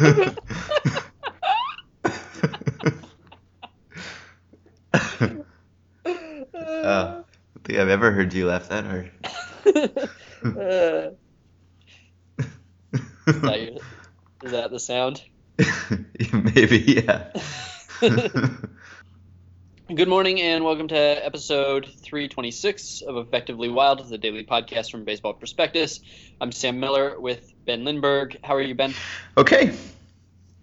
uh, I don't think I've ever heard you laugh that hard. Uh, is, that your, is that the sound? Maybe, yeah. Good morning and welcome to episode 326 of Effectively Wild, the daily podcast from Baseball Prospectus. I'm Sam Miller with Ben Lindbergh. How are you, Ben? Okay.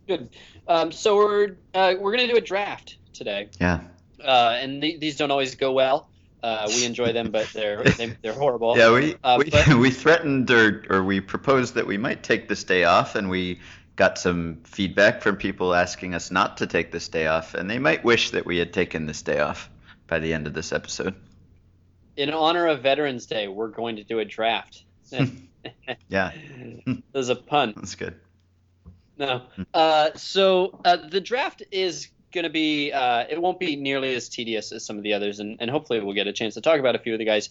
Good. Um, so we're uh, we're gonna do a draft today, Yeah. uh, and th- these don't always go well. Uh, we enjoy them, but they're they, they're horrible. Yeah, we Uh, we, but- we threatened or or we proposed that we might take this day off, and we got some feedback from people asking us not to take this day off, and they might wish that we had taken this day off by the end of this episode. In honor of Veterans Day, we're going to do a draft. Yeah, There's a pun. that's good. No. Uh, so uh, the draft is going to be, uh, it won't be nearly as tedious as some of the others, and, and hopefully we'll get a chance to talk about a few of the guys.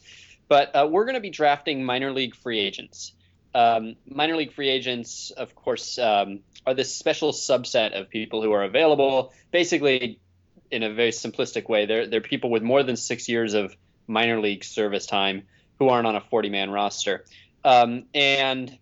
But uh, we're going to be drafting minor league free agents. Um, minor league free agents, of course, um, are this special subset of people who are available. Basically, in a very simplistic way, they're, they're people with more than six years of minor league service time who aren't on a 40 man roster. Um, and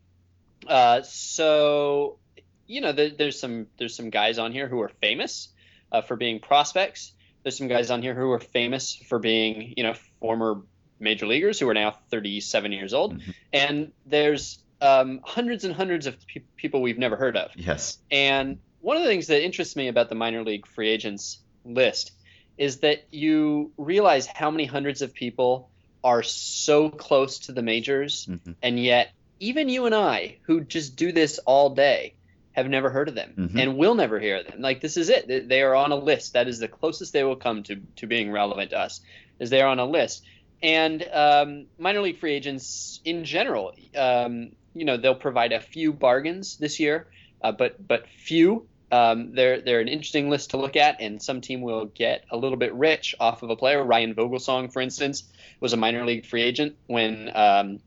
uh, so you know, there, there's some there's some guys on here who are famous uh, for being prospects. There's some guys on here who are famous for being, you know, former major leaguers who are now 37 years old, Mhm. and there's um, hundreds and hundreds of pe- people we've never heard of. Yes. And one of the things that interests me about the minor league free agents list is that you realize how many hundreds of people are so close to the majors Mhm. and yet even you and I, who just do this all day, have never heard of them Mhm. and will never hear of them. Like this is it. They- They are on a list. That is the closest they will come to to being relevant to us. Is they are on a list. And um, minor league free agents in general, um, you know, they'll provide a few bargains this year, uh, but but few. Um, they're they're an interesting list to look at, and some team will get a little bit rich off of a player. Ryan Vogelsong, for instance, was a minor league free agent when um,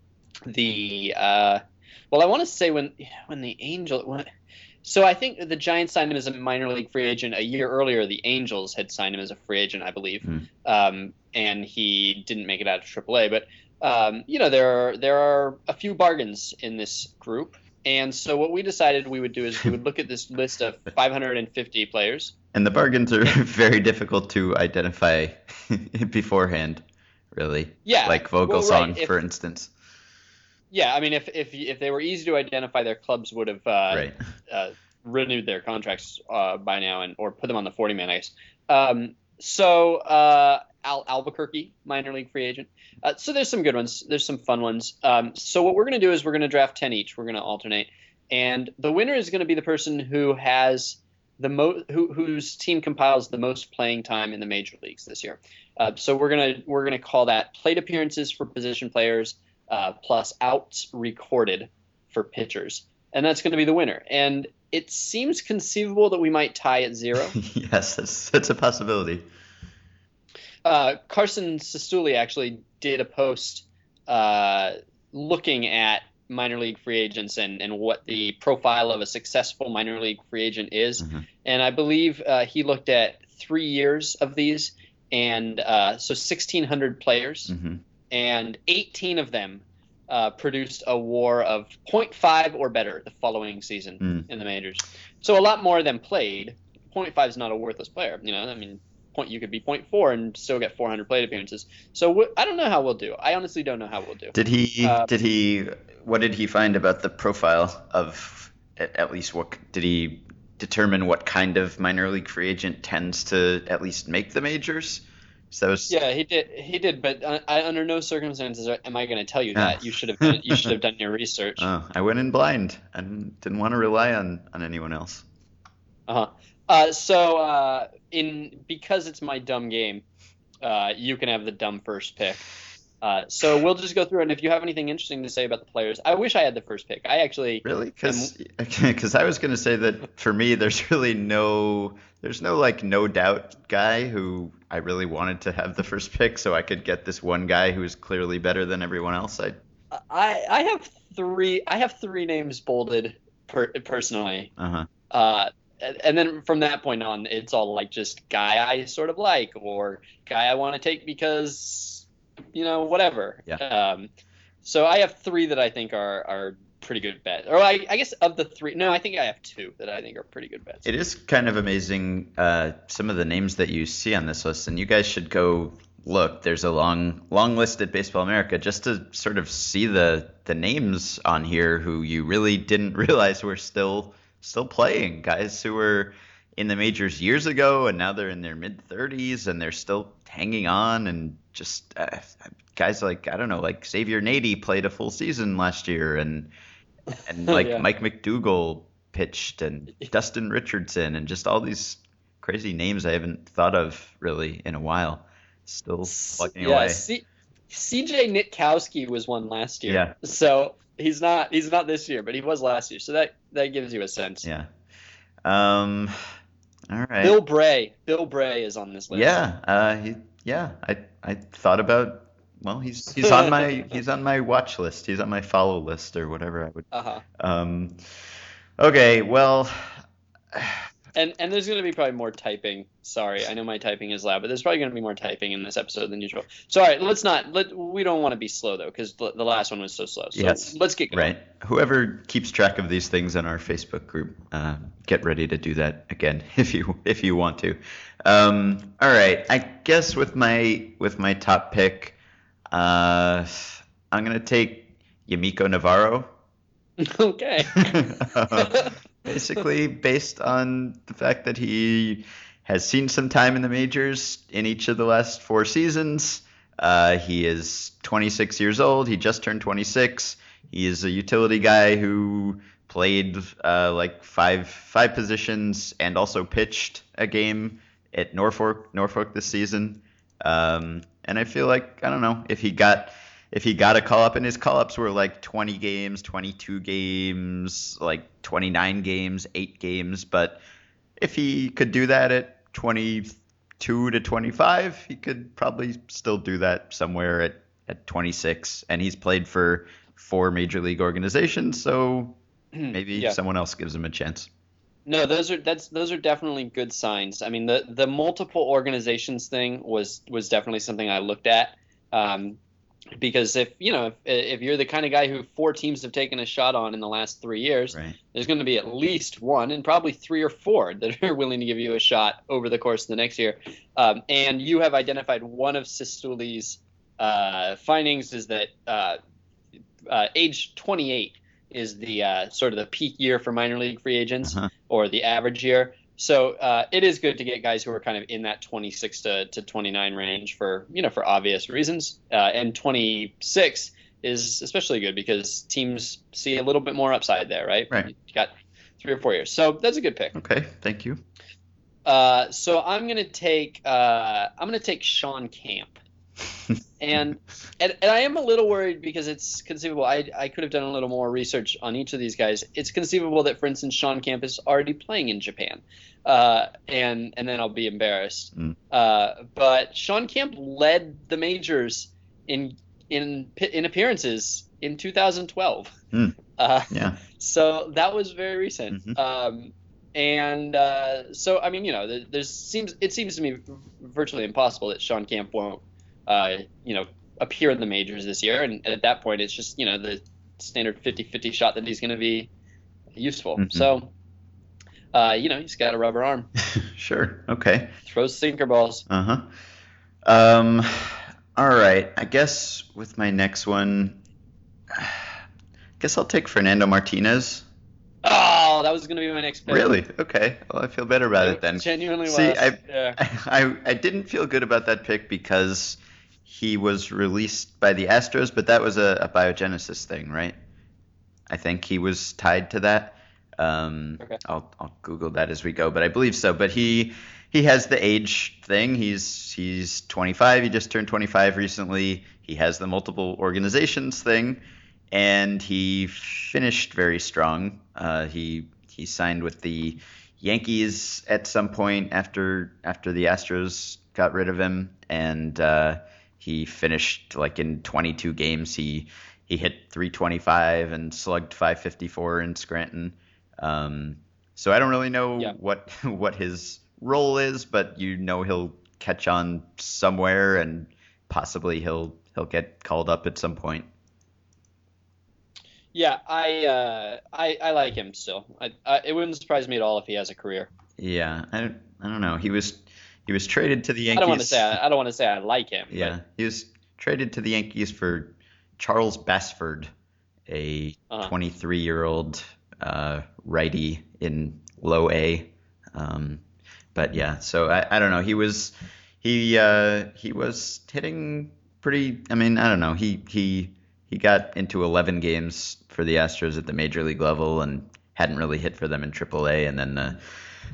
the uh, well, I want to say when when the Angel when, so I think the Giants signed him as a minor league free agent a year earlier. The Angels had signed him as a free agent, I believe, Hmm. um, and he didn't make it out of AAA. But um, you know there are there are a few bargains in this group, and so what we decided we would do is we would look at this list of 550 players. And the bargains are very difficult to identify beforehand, really. Yeah, Like well, Vogelsong, right, if- for instance. Yeah, I mean, if if if they were easy to identify, their clubs would have uh, right. uh, renewed their contracts uh, by now and or put them on the 40 man ice. Um, so uh, Al- Albuquerque, minor league free agent. Uh, so there's some good ones. There's some fun ones. Um, so what we're going to do is we're going to draft 10 each. We're going to alternate, and the winner is going to be the person who has the mo- who, whose team compiles the most playing time in the major leagues this year. Uh, so we're gonna we're gonna call that plate appearances for position players uh, plus outs recorded for pitchers, and that's going to be the winner. And it seems conceivable that we might tie at zero. yes, that's, that's a possibility. Uh, Carson Cistulli actually did a post uh, looking at minor league free agents and, and what the profile of a successful minor league free agent is. Mhm. And I believe uh, he looked at three years of these, and uh, so 1,600 players, hmm and 18 of them uh, produced a WAR of 0.5 or better the following season Mm. in the majors. So a lot more than played. 0.5 is not a worthless player. You know, I mean, point you could be 0.4 and still get 400 plate appearances. So wh- I don't know how we'll do. I honestly don't know how we'll do. Did he? Uh, did he? What did he find about the profile of? At least what did he determine? What kind of minor league free agent tends to at least make the majors? So was, Yeah, he did. He did, but uh, I, under no circumstances am I going to tell you that. You should have done. You should have done your research. Oh, I went in blind and didn't want to rely on on anyone else. Uh-huh. Uh, so uh, in because it's my dumb game, uh, you can have the dumb first pick. Uh, so we'll just go through, and if you have anything interesting to say about the players, I wish I had the first pick. I actually, Really? Because I was going to say that for me, there's really no, there's no like no doubt guy who I really wanted to have the first pick, so I could get this one guy who's clearly better than everyone else. I, I, I have three. I have three names bolded per, personally. uh huh. Uh, and and then from that point on, it's all like just guy I sort of like or guy I want to take because you know whatever. Yeah. Um, so I have three that I think are are pretty good bets. Or I, I guess of the three, no, I think I have two that I think are pretty good bets. It is kind of amazing uh, some of the names that you see on this list, and you guys should go look. There's a long long list at Baseball America just to sort of see the the names on here who you really didn't realize were still still playing. Guys who were in the majors years ago, and now they're in their mid 30s, and they're still hanging on, and just uh, guys like I don't know, like Xavier Nady played a full season last year, and and like Yeah. Mike MacDougal pitched, and Dustin Richardson, and just all these crazy names I haven't thought of really in a while. Still plugging yeah, away. C- CJ Nitkowski was one last year. Yeah. So he's not he's not this year, but he was last year. So that that gives you a sense. Yeah. Um. All right. Bill Bray. Bill Bray is on this list. Yeah. Uh. He. Yeah. I. I thought about. Well, he's he's on my he's on my watch list. He's on my follow list or whatever I would. Uh huh. Um. Okay. Well. And and there's going to be probably more typing. Sorry, I know my typing is loud, but there's probably going to be more typing in this episode than usual. So all right, let's not let we don't want to be slow though because the, the last one was so slow. So Yes. let's get going. Right. Whoever keeps track of these things in our Facebook group, uh, get ready to do that again if you if you want to. Um, all right. I guess with my with my top pick, uh, I'm gonna take Yamaico Navarro. okay. Basically, based on the fact that he has seen some time in the majors in each of the last four seasons. Uh, he is 26 years old. He just turned 26. He is a utility guy who played uh, like five five positions and also pitched a game at Norfolk Norfolk this season. Um, and I feel like I don't know if he got if he got a call up and his call ups were like 20 games, 22 games, like 29 games, 8 games, but if he could do that at 22 to 25, he could probably still do that somewhere at at 26 and he's played for four major league organizations, so maybe Yeah. someone else gives him a chance. No, those are that's those are definitely good signs. I mean, the the multiple organizations thing was was definitely something I looked at. Um, because if you know if, if you're the kind of guy who four teams have taken a shot on in the last three years, Right. there's going to be at least one and probably three or four that are willing to give you a shot over the course of the next year. Um, and you have identified one of Cistulli's uh, findings is that uh, uh, age 28 is the uh, sort of the peak year for minor league free agents Uh-huh. or the average year. So uh, it is good to get guys who are kind of in that 26 to, to 29 range for you know for obvious reasons. Uh, and 26 is especially good because teams see a little bit more upside there, right? Right. You got three or four years, so that's a good pick. Okay, thank you. Uh, so I'm gonna take uh, I'm gonna take Shawn Camp, and, and and I am a little worried because it's conceivable. I I could have done a little more research on each of these guys. It's conceivable that, for instance, Shawn Camp is already playing in Japan, uh, and and then I'll be embarrassed. Mm. Uh, but Shawn Camp led the majors in in in appearances in 2012. Mm. Uh, yeah. so that was very recent. Mhm. Um, and uh, so, I mean, you know, there, there's seems it seems to me virtually impossible that Shawn Camp won't, uh, you know, appear in the majors this year. And at that point, it's just you know the standard 50-50 shot that he's going to be useful. Mhm. So, uh, you know, he's got a rubber arm, sure. Okay. throws sinker balls. Uh huh. Um. All right. I guess with my next one, I guess I'll take Fernando Martinez. Oh, that was going to be my next pick. Really? Okay. Well, I feel better about it then. Genuinely See, was. I- yeah. I, I didn't feel good about that pick because he was released by the Astros, but that was a, a biogenesis thing, right? I think he was tied to that. Um, Okay. I'll, I'll Google that as we go, but I believe so. But he he has the age thing. He's he's 25. He just turned 25 recently. He has the multiple organizations thing, and he finished very strong. Uh, he he signed with the Yankees at some point after after the Astros got rid of him, and uh, he finished like in 22 games. He he hit 325 and slugged 554 in Scranton. Um, So I don't really know Yeah. what what his role is, but you know he'll catch on somewhere and possibly he'll he'll get called up at some point. Yeah, I uh, I, I like him still. I, I, it wouldn't surprise me at all if he has a career. Yeah, I don't, I don't know. He was he was traded to the Yankees. I don't want to say I, I don't want to say I like him. but- Yeah, he was traded to the Yankees for Charles Basford, a Uh-huh. 23 year old uh, righty in low A. Um, but yeah, so I, I don't know. He was he uh, he was hitting pretty. I mean, I don't know. He he he got into 11 games for the Astros at the major league level and hadn't really hit for them in AAA, and then the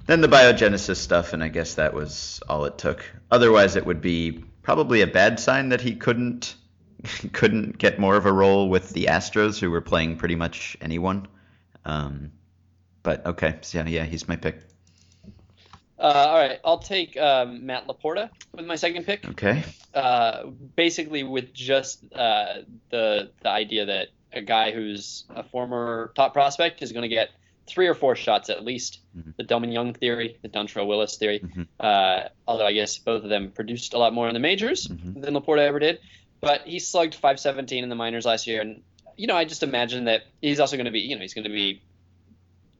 then the biogenesis stuff, and I guess that was all it took. Otherwise, it would be probably a bad sign that he couldn't couldn't get more of a role with the Astros, who were playing pretty much anyone. Um, but okay, so yeah, yeah, he's my pick. Uh, all right, I'll take um, Matt Laporta with my second pick. Okay. Uh, basically, with just uh, the the idea that a guy who's a former top prospect is going to get three or four shots at least. Mhm. The Delmon Young theory, the Dontrelle Willis theory. Mhm. Uh, although I guess both of them produced a lot more in the majors Mhm. than Laporta ever did. But he slugged 517 in the minors last year, and you know I just imagine that he's also going to be, you know, he's going to be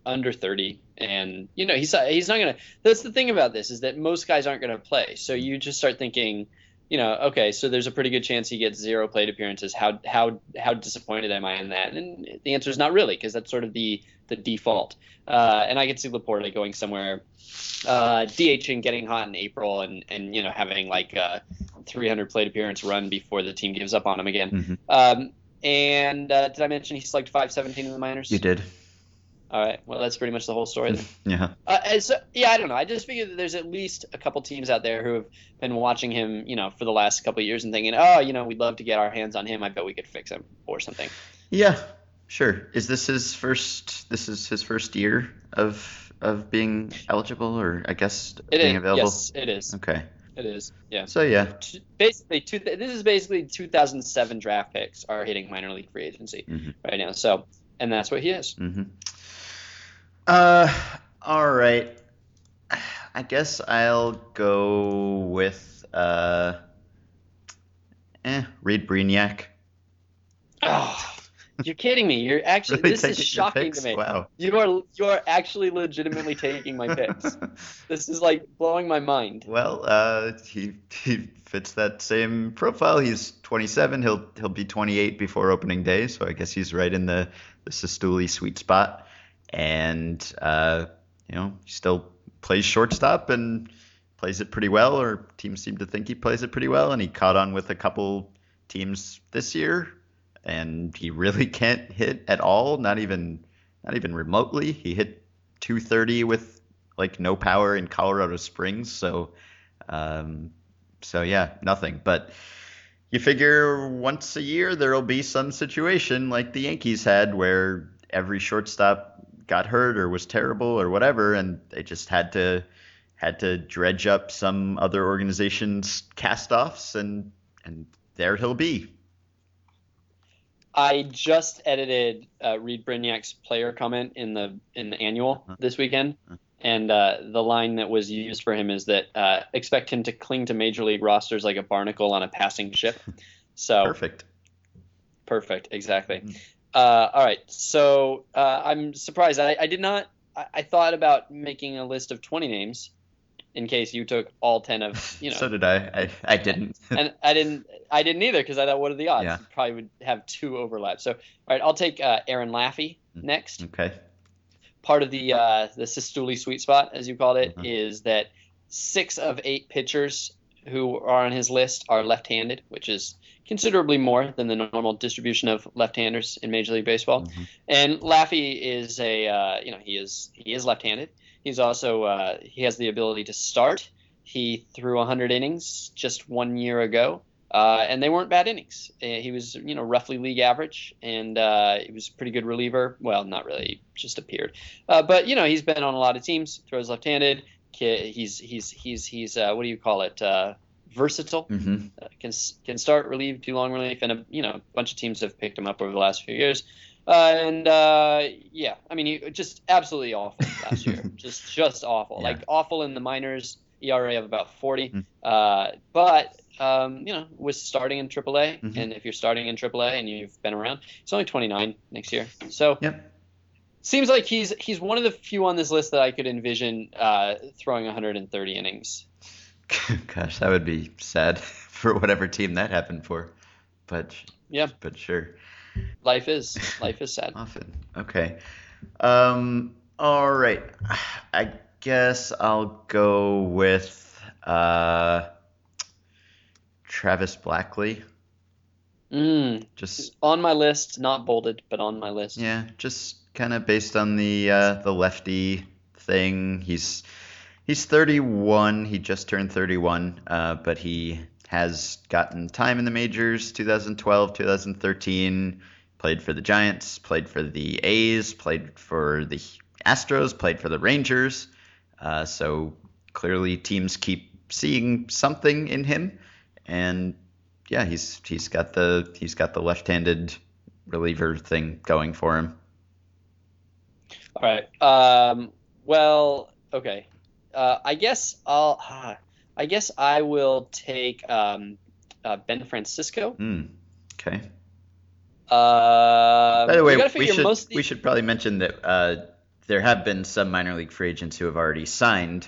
under 30 and you know he's he's not going to that's the thing about this is that most guys aren't going to play so you just start thinking you know okay so there's a pretty good chance he gets zero plate appearances how how how disappointed am i in that and the answer is not really because that's sort of the the default uh, and i could see LaPorta going somewhere uh, DHing, getting hot in April, and and you know having like a 300 plate appearance run before the team gives up on him again. Mhm. Um, and uh, did I mention he slugged 517 in the minors? You did. All right. Well, that's pretty much the whole story. Then. Yeah. Uh, so, yeah, I don't know. I just figured that there's at least a couple teams out there who have been watching him, you know, for the last couple of years and thinking, oh, you know, we'd love to get our hands on him. I bet we could fix him or something. Yeah. Sure. Is this his first? This is his first year of of being eligible, or I guess It being is. available. Yes, it is. Okay. It is. Yeah. So yeah. Basically, two, this is basically 2007 draft picks are hitting minor league free agency Mhm. right now. So, and that's what he is. Mm-hmm. Uh, all right. I guess I'll go with uh, eh, Reid Brignac. Oh, you're kidding me. You're actually Really this is shocking to me. Wow. You are you are actually legitimately taking my picks. This is like blowing my mind. well, uh, he he fits that same profile. He's 27. He'll he'll be 28 before opening day, so I guess he's right in the the Cistulli sweet spot. And uh, you know, he still plays shortstop and plays it pretty well, or teams seem to think he plays it pretty well. And he caught on with a couple teams this year, and he really can't hit at all. Not even not even remotely. He hit 230 with like no power in Colorado Springs. So, um, so yeah, nothing. But you figure once a year there'll be some situation like the Yankees had where every shortstop got hurt or was terrible or whatever, and they just had to had to dredge up some other organization's cast-offs, and and there he'll be. I just edited uh, Reid Brignac's player comment in the in the annual Huh. this weekend, Huh. and uh, the line that was used for him is that uh, expect him to cling to major league rosters like a barnacle on a passing ship. So Perfect. Perfect, exactly. Uh, all right, so uh, I'm surprised. I, I did not. I, I thought about making a list of 20 names in case you took all 10 of you know. So did I. I, I didn't. and I didn't. I didn't either because I thought, what are the odds? Yeah. You probably would have two overlaps. So, all right, I'll take uh, Aaron Laffey Mhm. next. okay. Part of the uh, the Cistulli sweet spot, as you called it, Mhm. is that six of eight pitchers who are on his list are left-handed, which is considerably more than the normal distribution of left-handers in Major League Baseball. Mhm. And Laffey is a uh, you know he is he is left-handed. He's also uh, he has the ability to start. He threw 100 innings just one year ago, uh, and they weren't bad innings. Uh, he was you know roughly league average, and uh, he was a pretty good reliever. Well, not really, just appeared. Uh, but you know he's been on a lot of teams. Throws left-handed. He's he's he's he's uh, what do you call it? Uh, versatile hmm uh, can can start relief, do long relief, and a, you know a bunch of teams have picked him up over the last few years. Uh, and uh, yeah, I mean, he just absolutely awful last year. just just awful. Yeah. Like awful in the minors. ERA of about 40. Mm. Uh, but um, you know, was starting in AAA, Mhm. and if you're starting in AAA and you've been around, it's only 29 next year. So Yep. Seems like he's he's one of the few on this list that I could envision uh, throwing 130 innings. Gosh, that would be sad for whatever team that happened for. But Yeah. but sure. Life is life is sad. Often. Okay. Um, all right. I guess I'll go with uh, Travis Blackley. Mm, Just on my list, not bolded, but on my list. yeah, just kind of based on the uh, the lefty thing. He's he's 31. He just turned 31, uh, but he has gotten time in the majors. 2012, 2013. Played for the Giants. Played for the A's. Played for the Astros. Played for the Rangers. Uh, so clearly, teams keep seeing something in him, and yeah, he's he's got the he's got the left-handed reliever thing going for him. All right. Um, well, okay. Uh, I guess I'll. ah, I guess I will take um, uh, Ben Francisco. Hmm. Okay. Uh, By the way, we should most of the- we should probably mention that uh, there have been some minor league free agents who have already signed.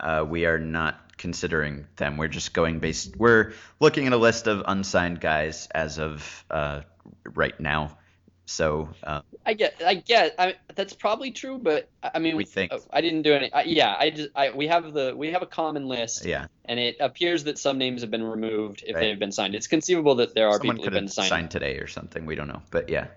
Uh, we are not considering them. We're just going based. We're looking at a list of unsigned guys as of uh, right now. So uh, I get, I get, I, that's probably true, but I I mean, We think. oh, I didn't do any. I, yeah, I just, I, we have the, we have a common list, yeah, and it appears that some names have been removed if Right. they've been signed. It's conceivable that there are someone people who've been signed. signed today or something. We don't know, but yeah.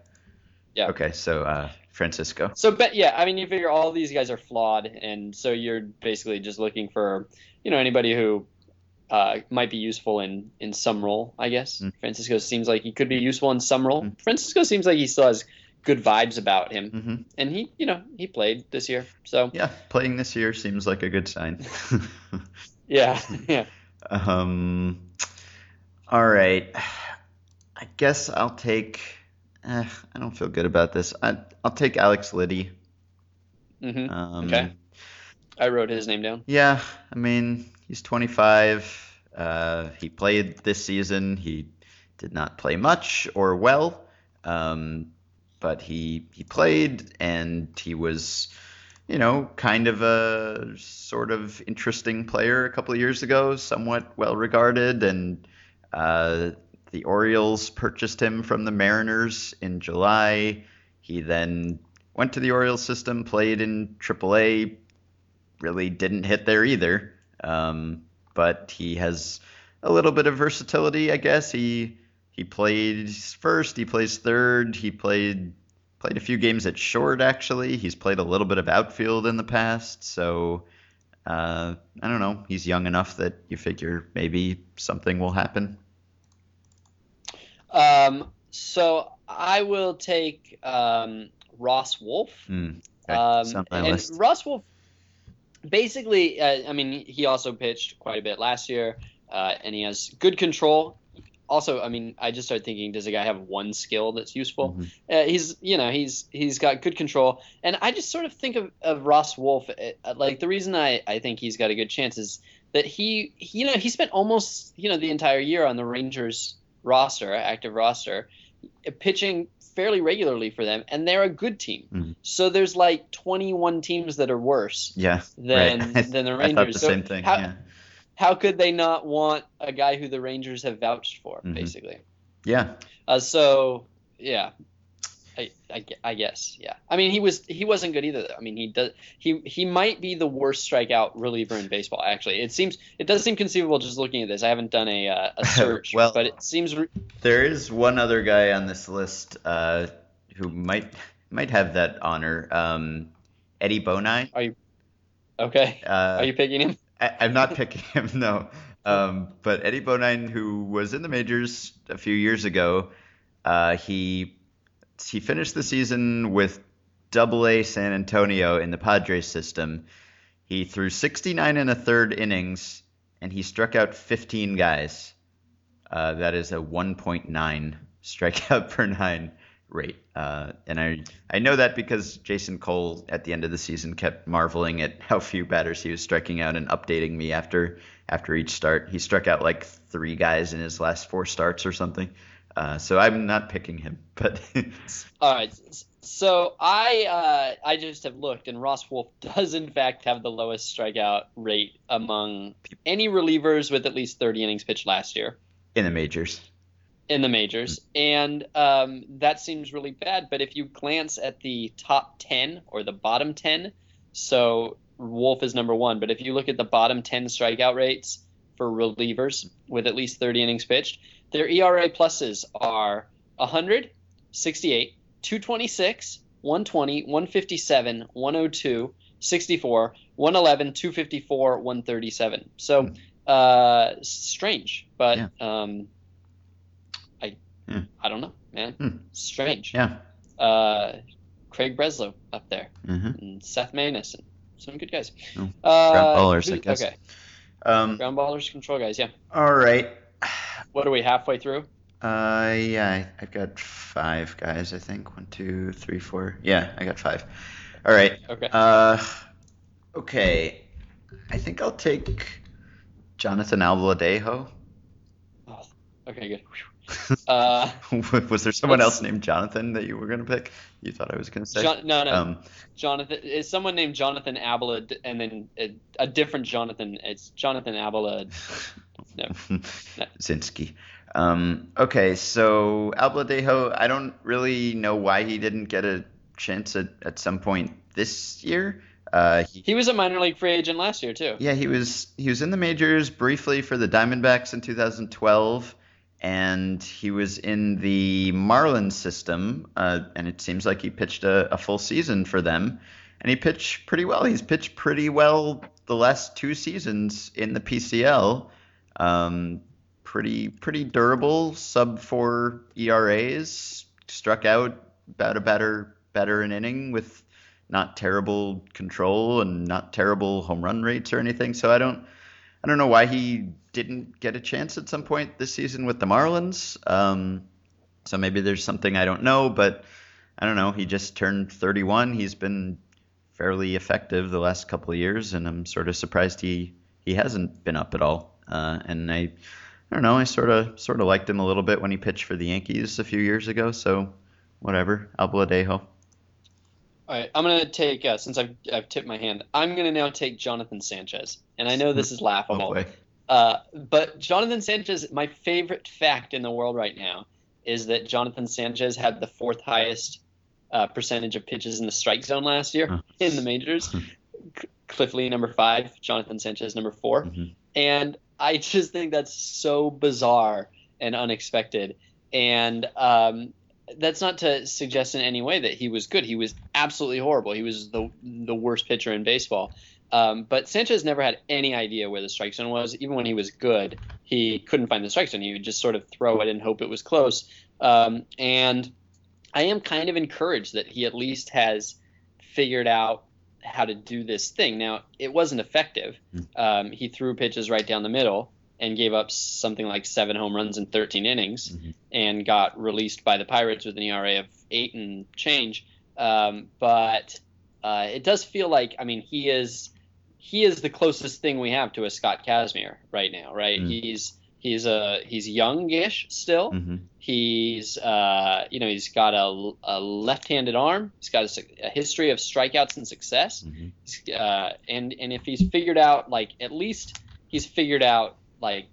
Yeah. Okay, so uh, Francisco. So, but yeah, I mean, you figure all these guys are flawed, and so you're basically just looking for, you know, anybody who uh, might be useful in in some role. I guess Mm. Francisco seems like he could be useful in some role. Mm. Francisco seems like he still has good vibes about him, hmm and he, you know, he played this year. So Yeah, playing this year seems like a good sign. yeah, yeah. Um. All right. I guess I'll take. Eh, I don't feel good about this. I, I'll take Alex Liddi. hmm Um, Okay. I wrote his name down. Yeah, I mean he's 25. Uh, he played this season. He did not play much or well, um, but he he played and he was, you know, kind of a sort of interesting player a couple of years ago, somewhat well regarded, and uh, the Orioles purchased him from the Mariners in July. He then went to the Orioles system, played in AAA, really didn't hit there either. Um, but he has a little bit of versatility, I guess. He he plays first, he plays third, he played played a few games at short actually. He's played a little bit of outfield in the past, so uh, I don't know. He's young enough that you figure maybe something will happen. Um, so I will take um, Ross Wolf. Hmm. Okay, Um, it's on my and list. Ross Wolf, basically, uh, I mean, he also pitched quite a bit last year, uh, and he has good control. Also, I mean, I just started thinking, does a guy have one skill that's useful? Mhm. Uh, he's, you know, he's he's got good control, and I just sort of think of, of Ross Wolf. uh, Like the reason I, I think he's got a good chance is that he, he, you know, he spent almost you know the entire year on the Rangers roster, active roster, pitching fairly regularly for them, and they're a good team. Mhm. So there's like 21 teams that are worse Yeah, than right. than the I Rangers. thought the So same thing. How, yeah. how could they not want a guy who the Rangers have vouched for, Mhm. basically? Yeah. Uh, so yeah, I, I, I guess yeah. I mean he was he wasn't good either. Though. I mean he does he he might be the worst strikeout reliever in baseball. Actually, it seems it does seem conceivable just looking at this. I haven't done a uh, a search, Well- but it seems re- There is one other guy on this list uh, who might might have that honor. Um, Eddie Bonine. okay. Uh, Are you picking him? I, I'm not picking him, no. Um, but Eddie Bonine, who was in the majors a few years ago, uh, he he finished the season with Double A San Antonio in the Padres system. He threw 69 and a third innings, and he struck out 15 guys. Uh, that is a 1.9 strikeout per nine rate. Uh, and I I know that because Jason Cole at the end of the season kept marveling at how few batters he was striking out and updating me after after each start. He struck out like three guys in his last four starts or something. Uh, so I'm not picking him, but all right. So I uh, I just have looked, and Ross Wolf does in fact have the lowest strikeout rate among any relievers with at least 30 innings pitched last year in the majors. In the majors, and um, that seems really bad. But if you glance at the top 10 or the bottom 10, so Wolf is number one. But if you look at the bottom 10 strikeout rates for relievers with at least 30 innings pitched, their ERA pluses are 100, 68, 226, 120, 157, 102, 64, 111, 254, 137. So hmm. uh, strange, but yeah. um, I yeah. I don't know, man. Hmm. Strange. Yeah. Uh, Craig Breslow up there, mm-hmm. and Seth Maness, and some good guys. Oh, uh, ground ballers, I guess. Okay. Um, ground ballers, control guys. Yeah. All right. What are we halfway through? Uh, yeah, I've got five guys. I think one, two, three, four. Yeah, I got five. All right. Okay. Uh, okay. I think I'll take Jonathan Albaladejo. Oh, okay, good. Uh, was there someone else named Jonathan that you were gonna pick? You thought I was gonna say? John, no, no. Um, Jonathan is someone named Jonathan Abelard, and then a, a different Jonathan. It's Jonathan Abelard. No. Zinsky. Um, okay, so Albaladejo, I don't really know why he didn't get a chance at, at some point this year. Uh, he, he, was a minor league free agent last year too. Yeah, he was. He was in the majors briefly for the Diamondbacks in 2012, and he was in the Marlins system. Uh, and it seems like he pitched a, a full season for them, and he pitched pretty well. He's pitched pretty well the last two seasons in the PCL. Um, pretty pretty durable, sub four ERAs. Struck out about a better better an inning with not terrible control and not terrible home run rates or anything. So I don't I don't know why he didn't get a chance at some point this season with the Marlins. Um, so maybe there's something I don't know, but I don't know. He just turned 31. He's been fairly effective the last couple of years, and I'm sort of surprised he he hasn't been up at all. Uh, and I I don't know. I sort of sort of liked him a little bit when he pitched for the Yankees a few years ago. So whatever, Albaladejo. All right, I'm gonna take uh, since I've I've tipped my hand. I'm gonna now take Jonathan Sanchez, and I know this is laughable, oh uh, but Jonathan Sanchez. My favorite fact in the world right now is that Jonathan Sanchez had the fourth highest uh, percentage of pitches in the strike zone last year huh. in the majors. Cliff Lee number five, Jonathan Sanchez number 4 mm-hmm. and I just think that's so bizarre and unexpected. And um, that's not to suggest in any way that he was good. He was absolutely horrible. He was the the worst pitcher in baseball. Um, but Sanchez never had any idea where the strike zone was. Even when he was good, he couldn't find the strike zone. He would just sort of throw it and hope it was close. Um, and I am kind of encouraged that he at least has figured out how to do this thing. Now, it wasn't effective. Hmm. Um, he threw pitches right down the middle and gave up something like seven home runs in 13 innings mm-hmm. and got released by the Pirates with an ERA of eight and change. Um, but uh, it does feel like, I mean, he is he is the closest thing we have to a Scott Kazmir right now, right? Mm-hmm. He's He's a he's youngish still. Mm-hmm. He's uh, you know he's got a, a left-handed arm. He's got a, a history of strikeouts and success. Mm-hmm. Uh, and and if he's figured out like at least he's figured out like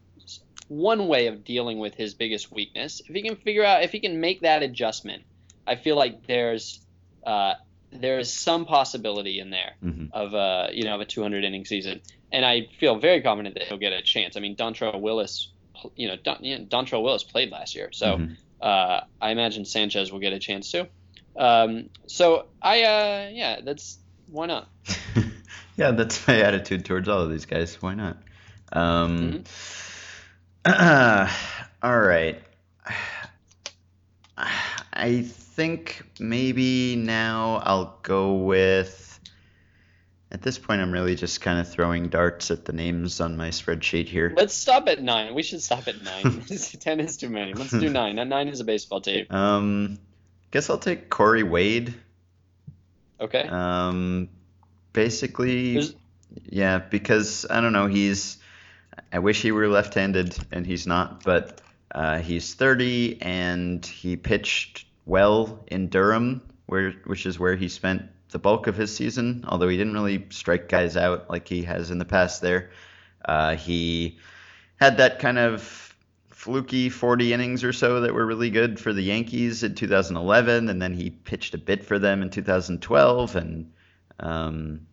one way of dealing with his biggest weakness. If he can figure out if he can make that adjustment, I feel like there's uh, there's some possibility in there mm-hmm. of a you know of a 200 inning season, and I feel very confident that he'll get a chance. I mean, Dontrelle Willis you know, Don, you know, Dontrelle Willis played last year, so mm-hmm. uh, I imagine Sanchez will get a chance too. Um, so I, uh, yeah, that's why not. yeah, that's my attitude towards all of these guys. Why not? Um, mm-hmm. all right. I think maybe now I'll go with at this point, I'm really just kind of throwing darts at the names on my spreadsheet here. Let's stop at nine. We should stop at nine. Ten is too many. Let's do nine. Nine is a baseball team. Um, guess I'll take Corey Wade. Okay. Um, basically, There's- yeah, because I don't know. He's. I wish he were left-handed, and he's not. But uh, he's 30, and he pitched well in Durham, where which is where he spent the bulk of his season. Although he didn't really strike guys out like he has in the past. There, uh, he had that kind of fluky 40 innings or so that were really good for the Yankees in 2011, and then he pitched a bit for them in 2012, and um,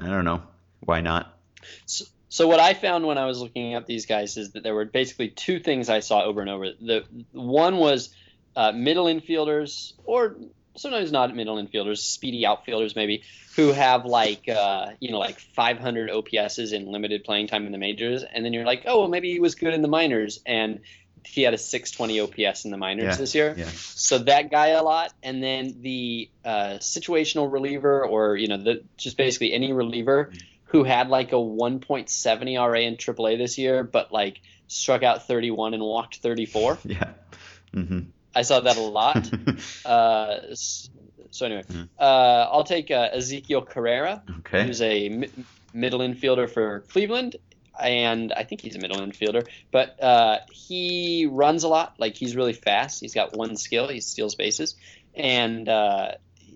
I don't know why not. So, so what I found when I was looking up these guys is that there were basically two things I saw over and over. The one was uh, middle infielders, or sometimes not middle infielders, speedy outfielders maybe, who have like uh, you know like 500 OPSs in limited playing time in the majors, and then you're like, oh well, maybe he was good in the minors, and he had a 620 OPS in the minors Yeah, this year. yeah. So that guy a lot, and then the uh, situational reliever, or you know, the just basically any reliever who had like a 1.70 ERA in AAA this year, but like struck out 31 and walked 34. Yeah. hmm I saw that a lot. uh, so anyway, Mhm. uh, I'll take uh, Ezequiel Carrera, okay. who's a mi- middle infielder for Cleveland, and I think he's a middle infielder. But uh, he runs a lot. Like he's really fast. He's got one skill. He steals bases, and uh,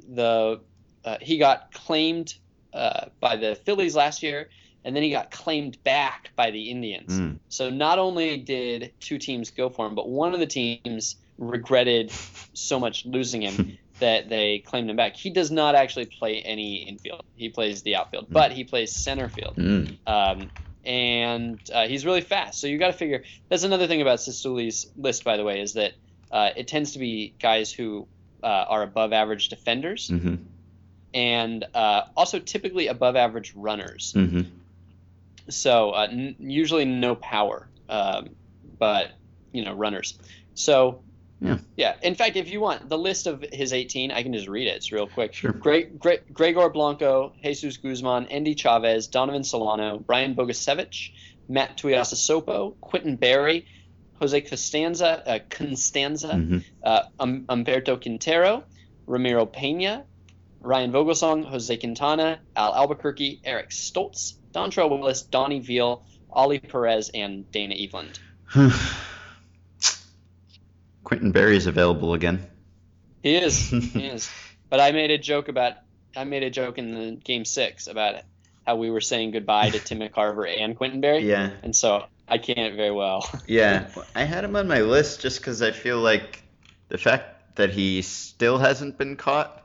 the uh, he got claimed uh, by the Phillies last year, and then he got claimed back by the Indians. Mm. So not only did two teams go for him, but one of the teams regretted so much losing him that they claimed him back. He does not actually play any infield. He plays the outfield, but he plays center field. Mm. Um, and uh, he's really fast. So you got to figure. That's another thing about Cistulli's list, by the way, is that uh, it tends to be guys who uh, are above average defenders hmm and uh, also typically above average runners. hmm So uh, n- usually no power, um, but you know runners. So Yeah. yeah. In fact, if you want the list of his 18, I can just read it. It's real quick. Sure. Gre- Gre- Gregor Blanco, Jesus Guzman, Endy Chavez, Donovan Solano, Brian Bogusevic, Matt Tuiasosopo, Quintin Berry, Jose Costanza, uh, Constanza, hmm uh, um, Humberto Quintero, Ramiro Pena, Ryan Vogelsong, Jose Quintana, Al Albuquerque, Eric Stults, Dontrelle Willis, Donnie Veal, Ollie Perez, and Dana Eveland. Quintin Berry is available again. He is, he is. But I made a joke about, I made a joke in the game six about it, how we were saying goodbye to Tim McCarver and Quintin Berry, Yeah. and so I can't very well. Yeah, I had him on my list just because I feel like the fact that he still hasn't been caught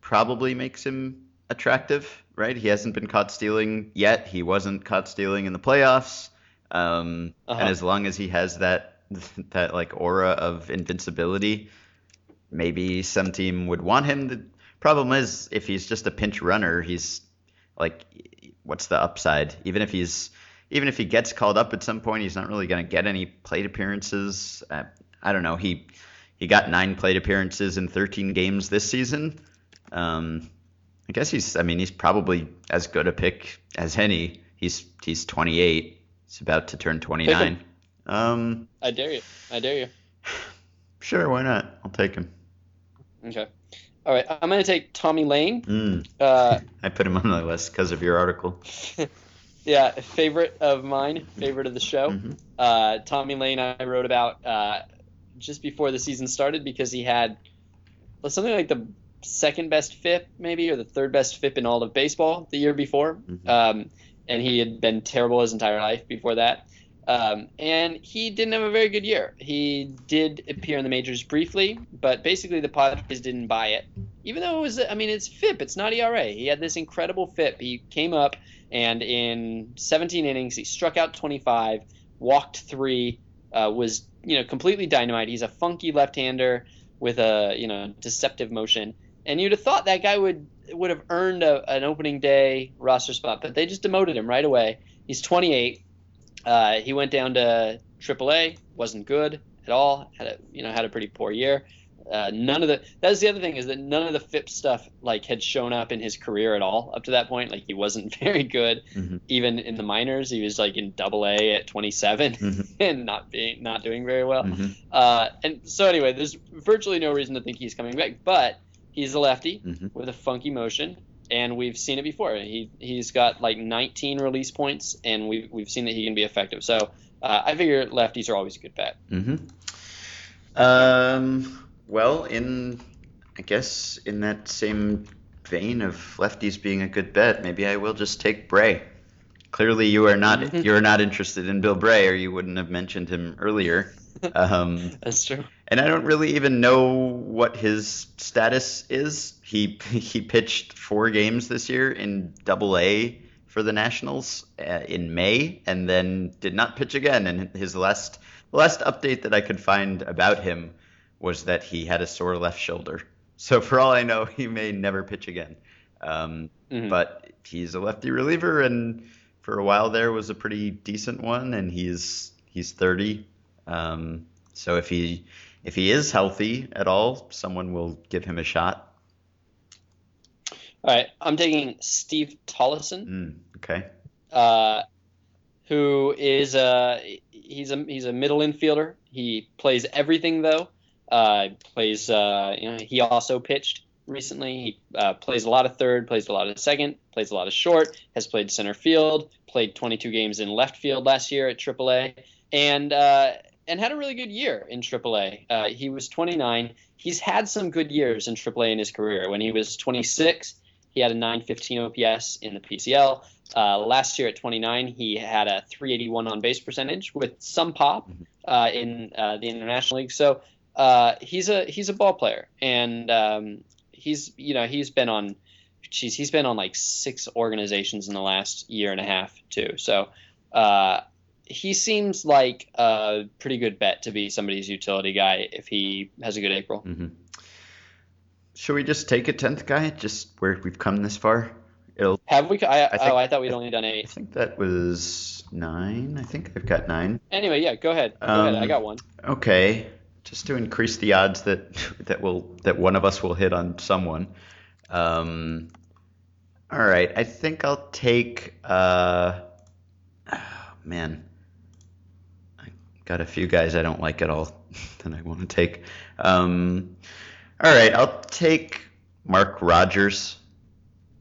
probably makes him attractive, right? He hasn't been caught stealing yet. He wasn't caught stealing in the playoffs. Um, Uh-huh. And as long as he has that that like aura of invincibility, maybe some team would want him. The problem is if he's just a pinch runner, he's like, what's the upside? Even if he's even if he gets called up at some point, he's not really going to get any plate appearances. Uh, I don't know. He he got nine plate appearances in 13 games this season. Um, I guess he's. I mean, he's probably as good a pick as any. He's he's 28. He's about to turn 29. Um, I dare you. I dare you. sure, why not? I'll take him. Okay. All right. I'm going to take Tommy Lane. Mm, Uh, I put him on the list because of your article. yeah, favorite of mine, favorite of the show. Mhm. Uh, Tommy Lane, I wrote about uh, just before the season started because he had well, something like the second best FIP, maybe, or the third best FIP in all of baseball the year before. Mhm. Um, and he had been terrible his entire life before that. Um, and he didn't have a very good year. He did appear in the majors briefly, but basically the Padres didn't buy it. Even though it was, I mean, it's FIP, it's not ERA. He had this incredible FIP. He came up, and in 17 innings, he struck out 25, walked three, uh, was you know completely dynamite. He's a funky left-hander with a you know deceptive motion, and you'd have thought that guy would would have earned a, an opening day roster spot, but they just demoted him right away. He's 28. Uh, he went down to AAA, wasn't good at all. Had a you know had a pretty poor year. uh, none of the that's the other thing is that none of the FIP stuff like had shown up in his career at all up to that point. Like he wasn't very good hmm even in the minors. He was like in Double A at 27 hmm and not being not doing very well. hmm Uh, and so anyway, there's virtually no reason to think he's coming back, but he's a lefty hmm with a funky motion, and we've seen it before. He he's got like 19 release points, and we've we've seen that he can be effective. So uh, I figure lefties are always a good bet. hmm Um, well, in I guess in that same vein of lefties being a good bet, maybe I will just take Bray. Clearly, you are not Mhm. you're not interested in Bill Bray, or you wouldn't have mentioned him earlier. Um, That's true. and I don't really even know what his status is. He he pitched four games this year in Double A for the Nationals uh, in May, and then did not pitch again. And his last last update that I could find about him was that he had a sore left shoulder. So for all I know, he may never pitch again. Um, Mhm. But he's a lefty reliever, and for a while there was a pretty decent one. And he's he's 30. Um, so if he if he is healthy at all, someone will give him a shot. All right, I'm taking Steve Tolleson. Mm, okay. uh, who is uh, he's a he's a middle infielder. He plays everything though. Uh, plays uh, you know he also pitched recently. He uh, plays a lot of third, plays a lot of second, plays a lot of short. Has played center field. Played 22 games in left field last year at AAA, and uh, and had a really good year in AAA. Uh, he was 29. He's had some good years in AAA in his career. When he was 26, he had a 915 OPS in the PCL. Uh, last year at 29, he had a 381 on base percentage with some pop uh, in uh, the international league. So uh, he's a he's a ball player, and um, he's you know he's been on, geez, he's been on like six organizations in the last year and a half too. So uh, he seems like a pretty good bet to be somebody's utility guy if he has a good April. hmm Should we just take a tenth guy? Just where we've come this far. It'll. Have we? I, I think- oh, I thought we'd only done eight. I think that was nine. I think I've got nine. Anyway, yeah, go ahead. Go ahead. I Um, got one. Okay, just to increase the odds that that will that one of us will hit on someone. Um, all right, I think I'll take. Uh, man, I got a few guys I don't like at all that I want to take. Um, all right, I'll take Mark Rogers.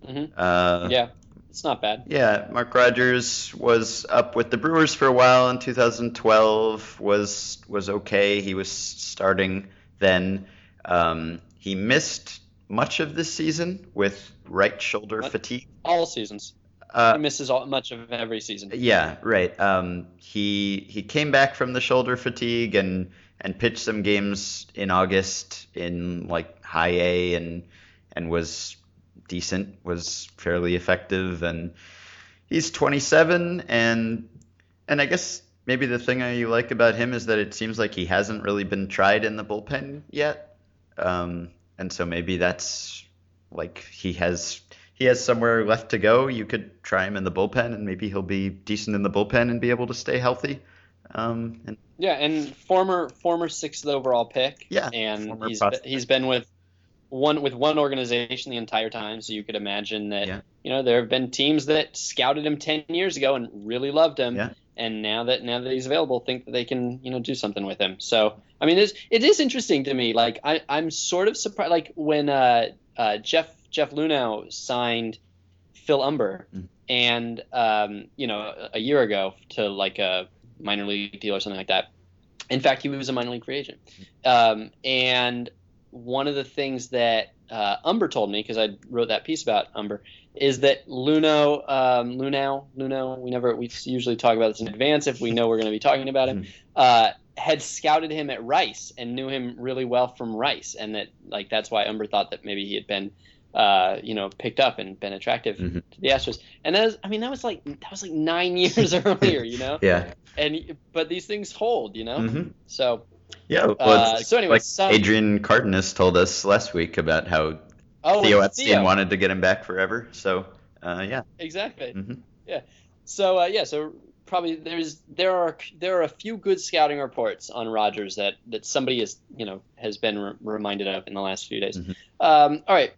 hmm Uh, yeah, it's not bad. yeah, Mark Rogers was up with the Brewers for a while in 2012. was was okay. He was starting then. Um, he missed much of this season with right shoulder What? fatigue. All seasons. Uh, he misses all, much of every season. yeah, right. Um, he he came back from the shoulder fatigue and and pitched some games in August in like high A and and was decent, was fairly effective, and he's 27 and and I guess maybe the thing I like about him is that it seems like he hasn't really been tried in the bullpen yet, um, and so maybe that's like he has he has somewhere left to go. You could try him in the bullpen, and maybe he'll be decent in the bullpen and be able to stay healthy. Um, and Yeah, and former former sixth overall pick. Yeah, and he's prospect. he's been with one with one organization the entire time. So you could imagine that Yeah. you know there have been teams that scouted him ten years ago and really loved him. Yeah. And now that now that he's available, think that they can you know do something with him. So I mean, it is interesting to me. Like I I'm sort of surprised. Like when uh, uh, Jeff Jeff Luhnow signed Phil Humber, Mm. and um, you know a, a year ago to like a minor league deal or something like that. In fact, he was a minor league free agent. Um, and one of the things that uh, Humber told me, because I wrote that piece about Humber, is that Luno, um, Luhnow, Luno, we never, we usually talk about this in advance if we know we're going to be talking about him, uh, had scouted him at Rice and knew him really well from Rice, and that like that's why Humber thought that maybe he had been, uh, you know, picked up and been attractive Mhm. to the Astros. And that was, I mean, that was like that was like nine years earlier, you know. yeah, And but these things hold, you know. hmm So yeah. Well, Uh, so anyway, like some- Adrian Cardenas told us last week about how oh, Theo Epstein Theo. wanted to get him back forever. So uh, yeah. exactly. hmm So uh, yeah, so probably there's there are there are a few good scouting reports on Rogers that that somebody is you know has been re- reminded of in the last few days. Mhm. Um, all right,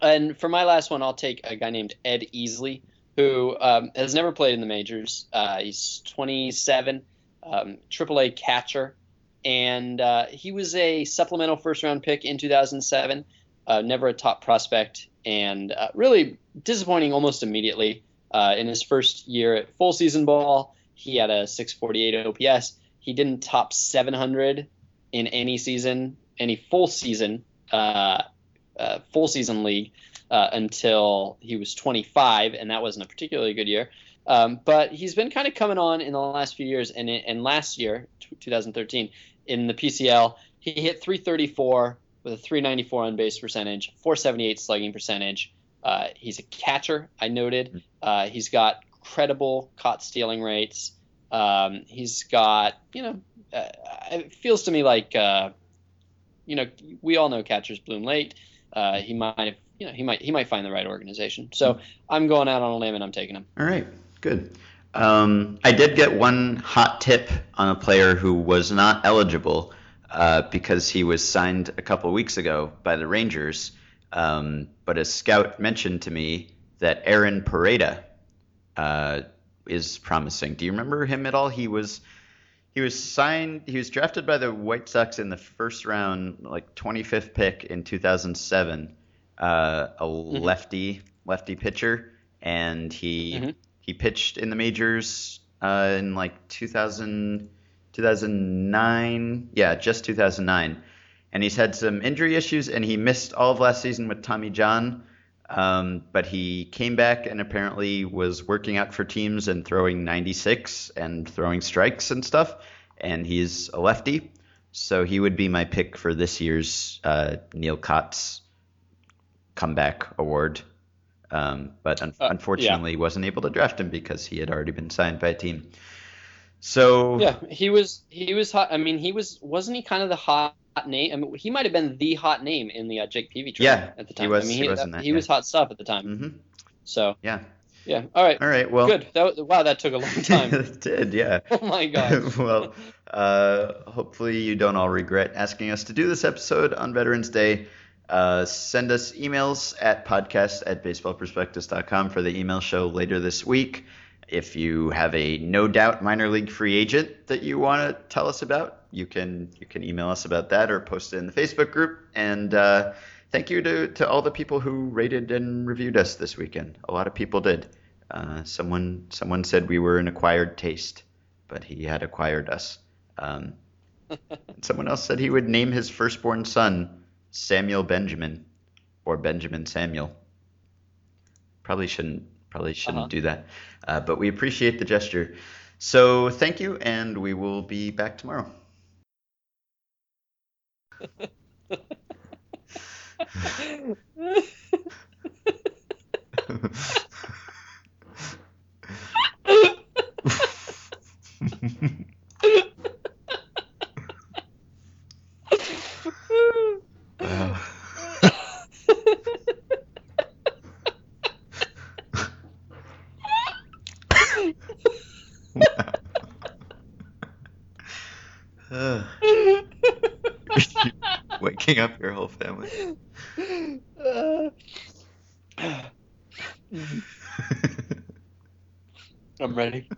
and for my last one, I'll take a guy named Ed Easley, who um, has never played in the majors. Uh, he's 27, um, AAA catcher, and uh, he was a supplemental first round pick in 2007. Uh, never a top prospect, and uh, really disappointing almost immediately. Uh, in his first year at full season ball, he had a 648 OPS. He didn't top 700 in any season, any full season, uh, uh, full season league uh, until he was 25, and that wasn't a particularly good year. Um, but he's been kind of coming on in the last few years, and, and last year, t- 2013, in the PCL, he hit 334 with a 394 on base percentage, 478 slugging percentage. Uh, he's a catcher, I noted. Uh, he's got credible caught stealing rates. Um, he's got, you know, uh, it feels to me like, uh, you know, we all know catchers bloom late. Uh, he might have, you know, he might he might find the right organization. So I'm going out on a limb and I'm taking him. All right, good. Um, I did get one hot tip on a player who was not eligible uh, because he was signed a couple weeks ago by the Rangers. Um, but a scout mentioned to me that Aaron Poreda uh, is promising. Do you remember him at all? He was he was signed. He was drafted by the White Sox in the first round, like 25th pick in 2007. Uh, a lefty lefty pitcher, and he Mhm. he pitched in the majors uh, in like 2000, 2009. Yeah, just 2009. And he's had some injury issues, and he missed all of last season with Tommy John. Um, but he came back and apparently was working out for teams and throwing 96 and throwing strikes and stuff. And he's a lefty, so he would be my pick for this year's uh, Neal Cotts comeback award. Um, but un- Uh, unfortunately, wasn't able to draft him because he had already been signed by a team. So Yeah, he was he was hot. I mean, he was wasn't he kind of the hot name? I mean, he might have been the hot name in the uh, Jake Peavy trade Yeah, at the he time. was- I mean, he was in that, he was hot stuff at the time. mhm, So yeah. yeah, all right, All right. Well, good. That wow, that took a long time. it did. Yeah. oh my god. well, uh, hopefully you don't all regret asking us to do this episode on Veterans Day. Uh, send us emails at podcast at baseballprospectus.com for the email show later this week. If you have a no doubt minor league free agent that you want to tell us about, you can you can email us about that or post it in the Facebook group. And uh, thank you to, to all the people who rated and reviewed us this weekend. A lot of people did. Uh, someone someone said we were an acquired taste, but he had acquired us. Um, someone else said he would name his firstborn son Samuel Benjamin or Benjamin Samuel. Probably shouldn't probably shouldn't Uh-huh. do that, uh, but we appreciate the gesture. So thank you, and we will be back tomorrow. Wow. Ugh. Waking up your whole family. Uh, I'm ready.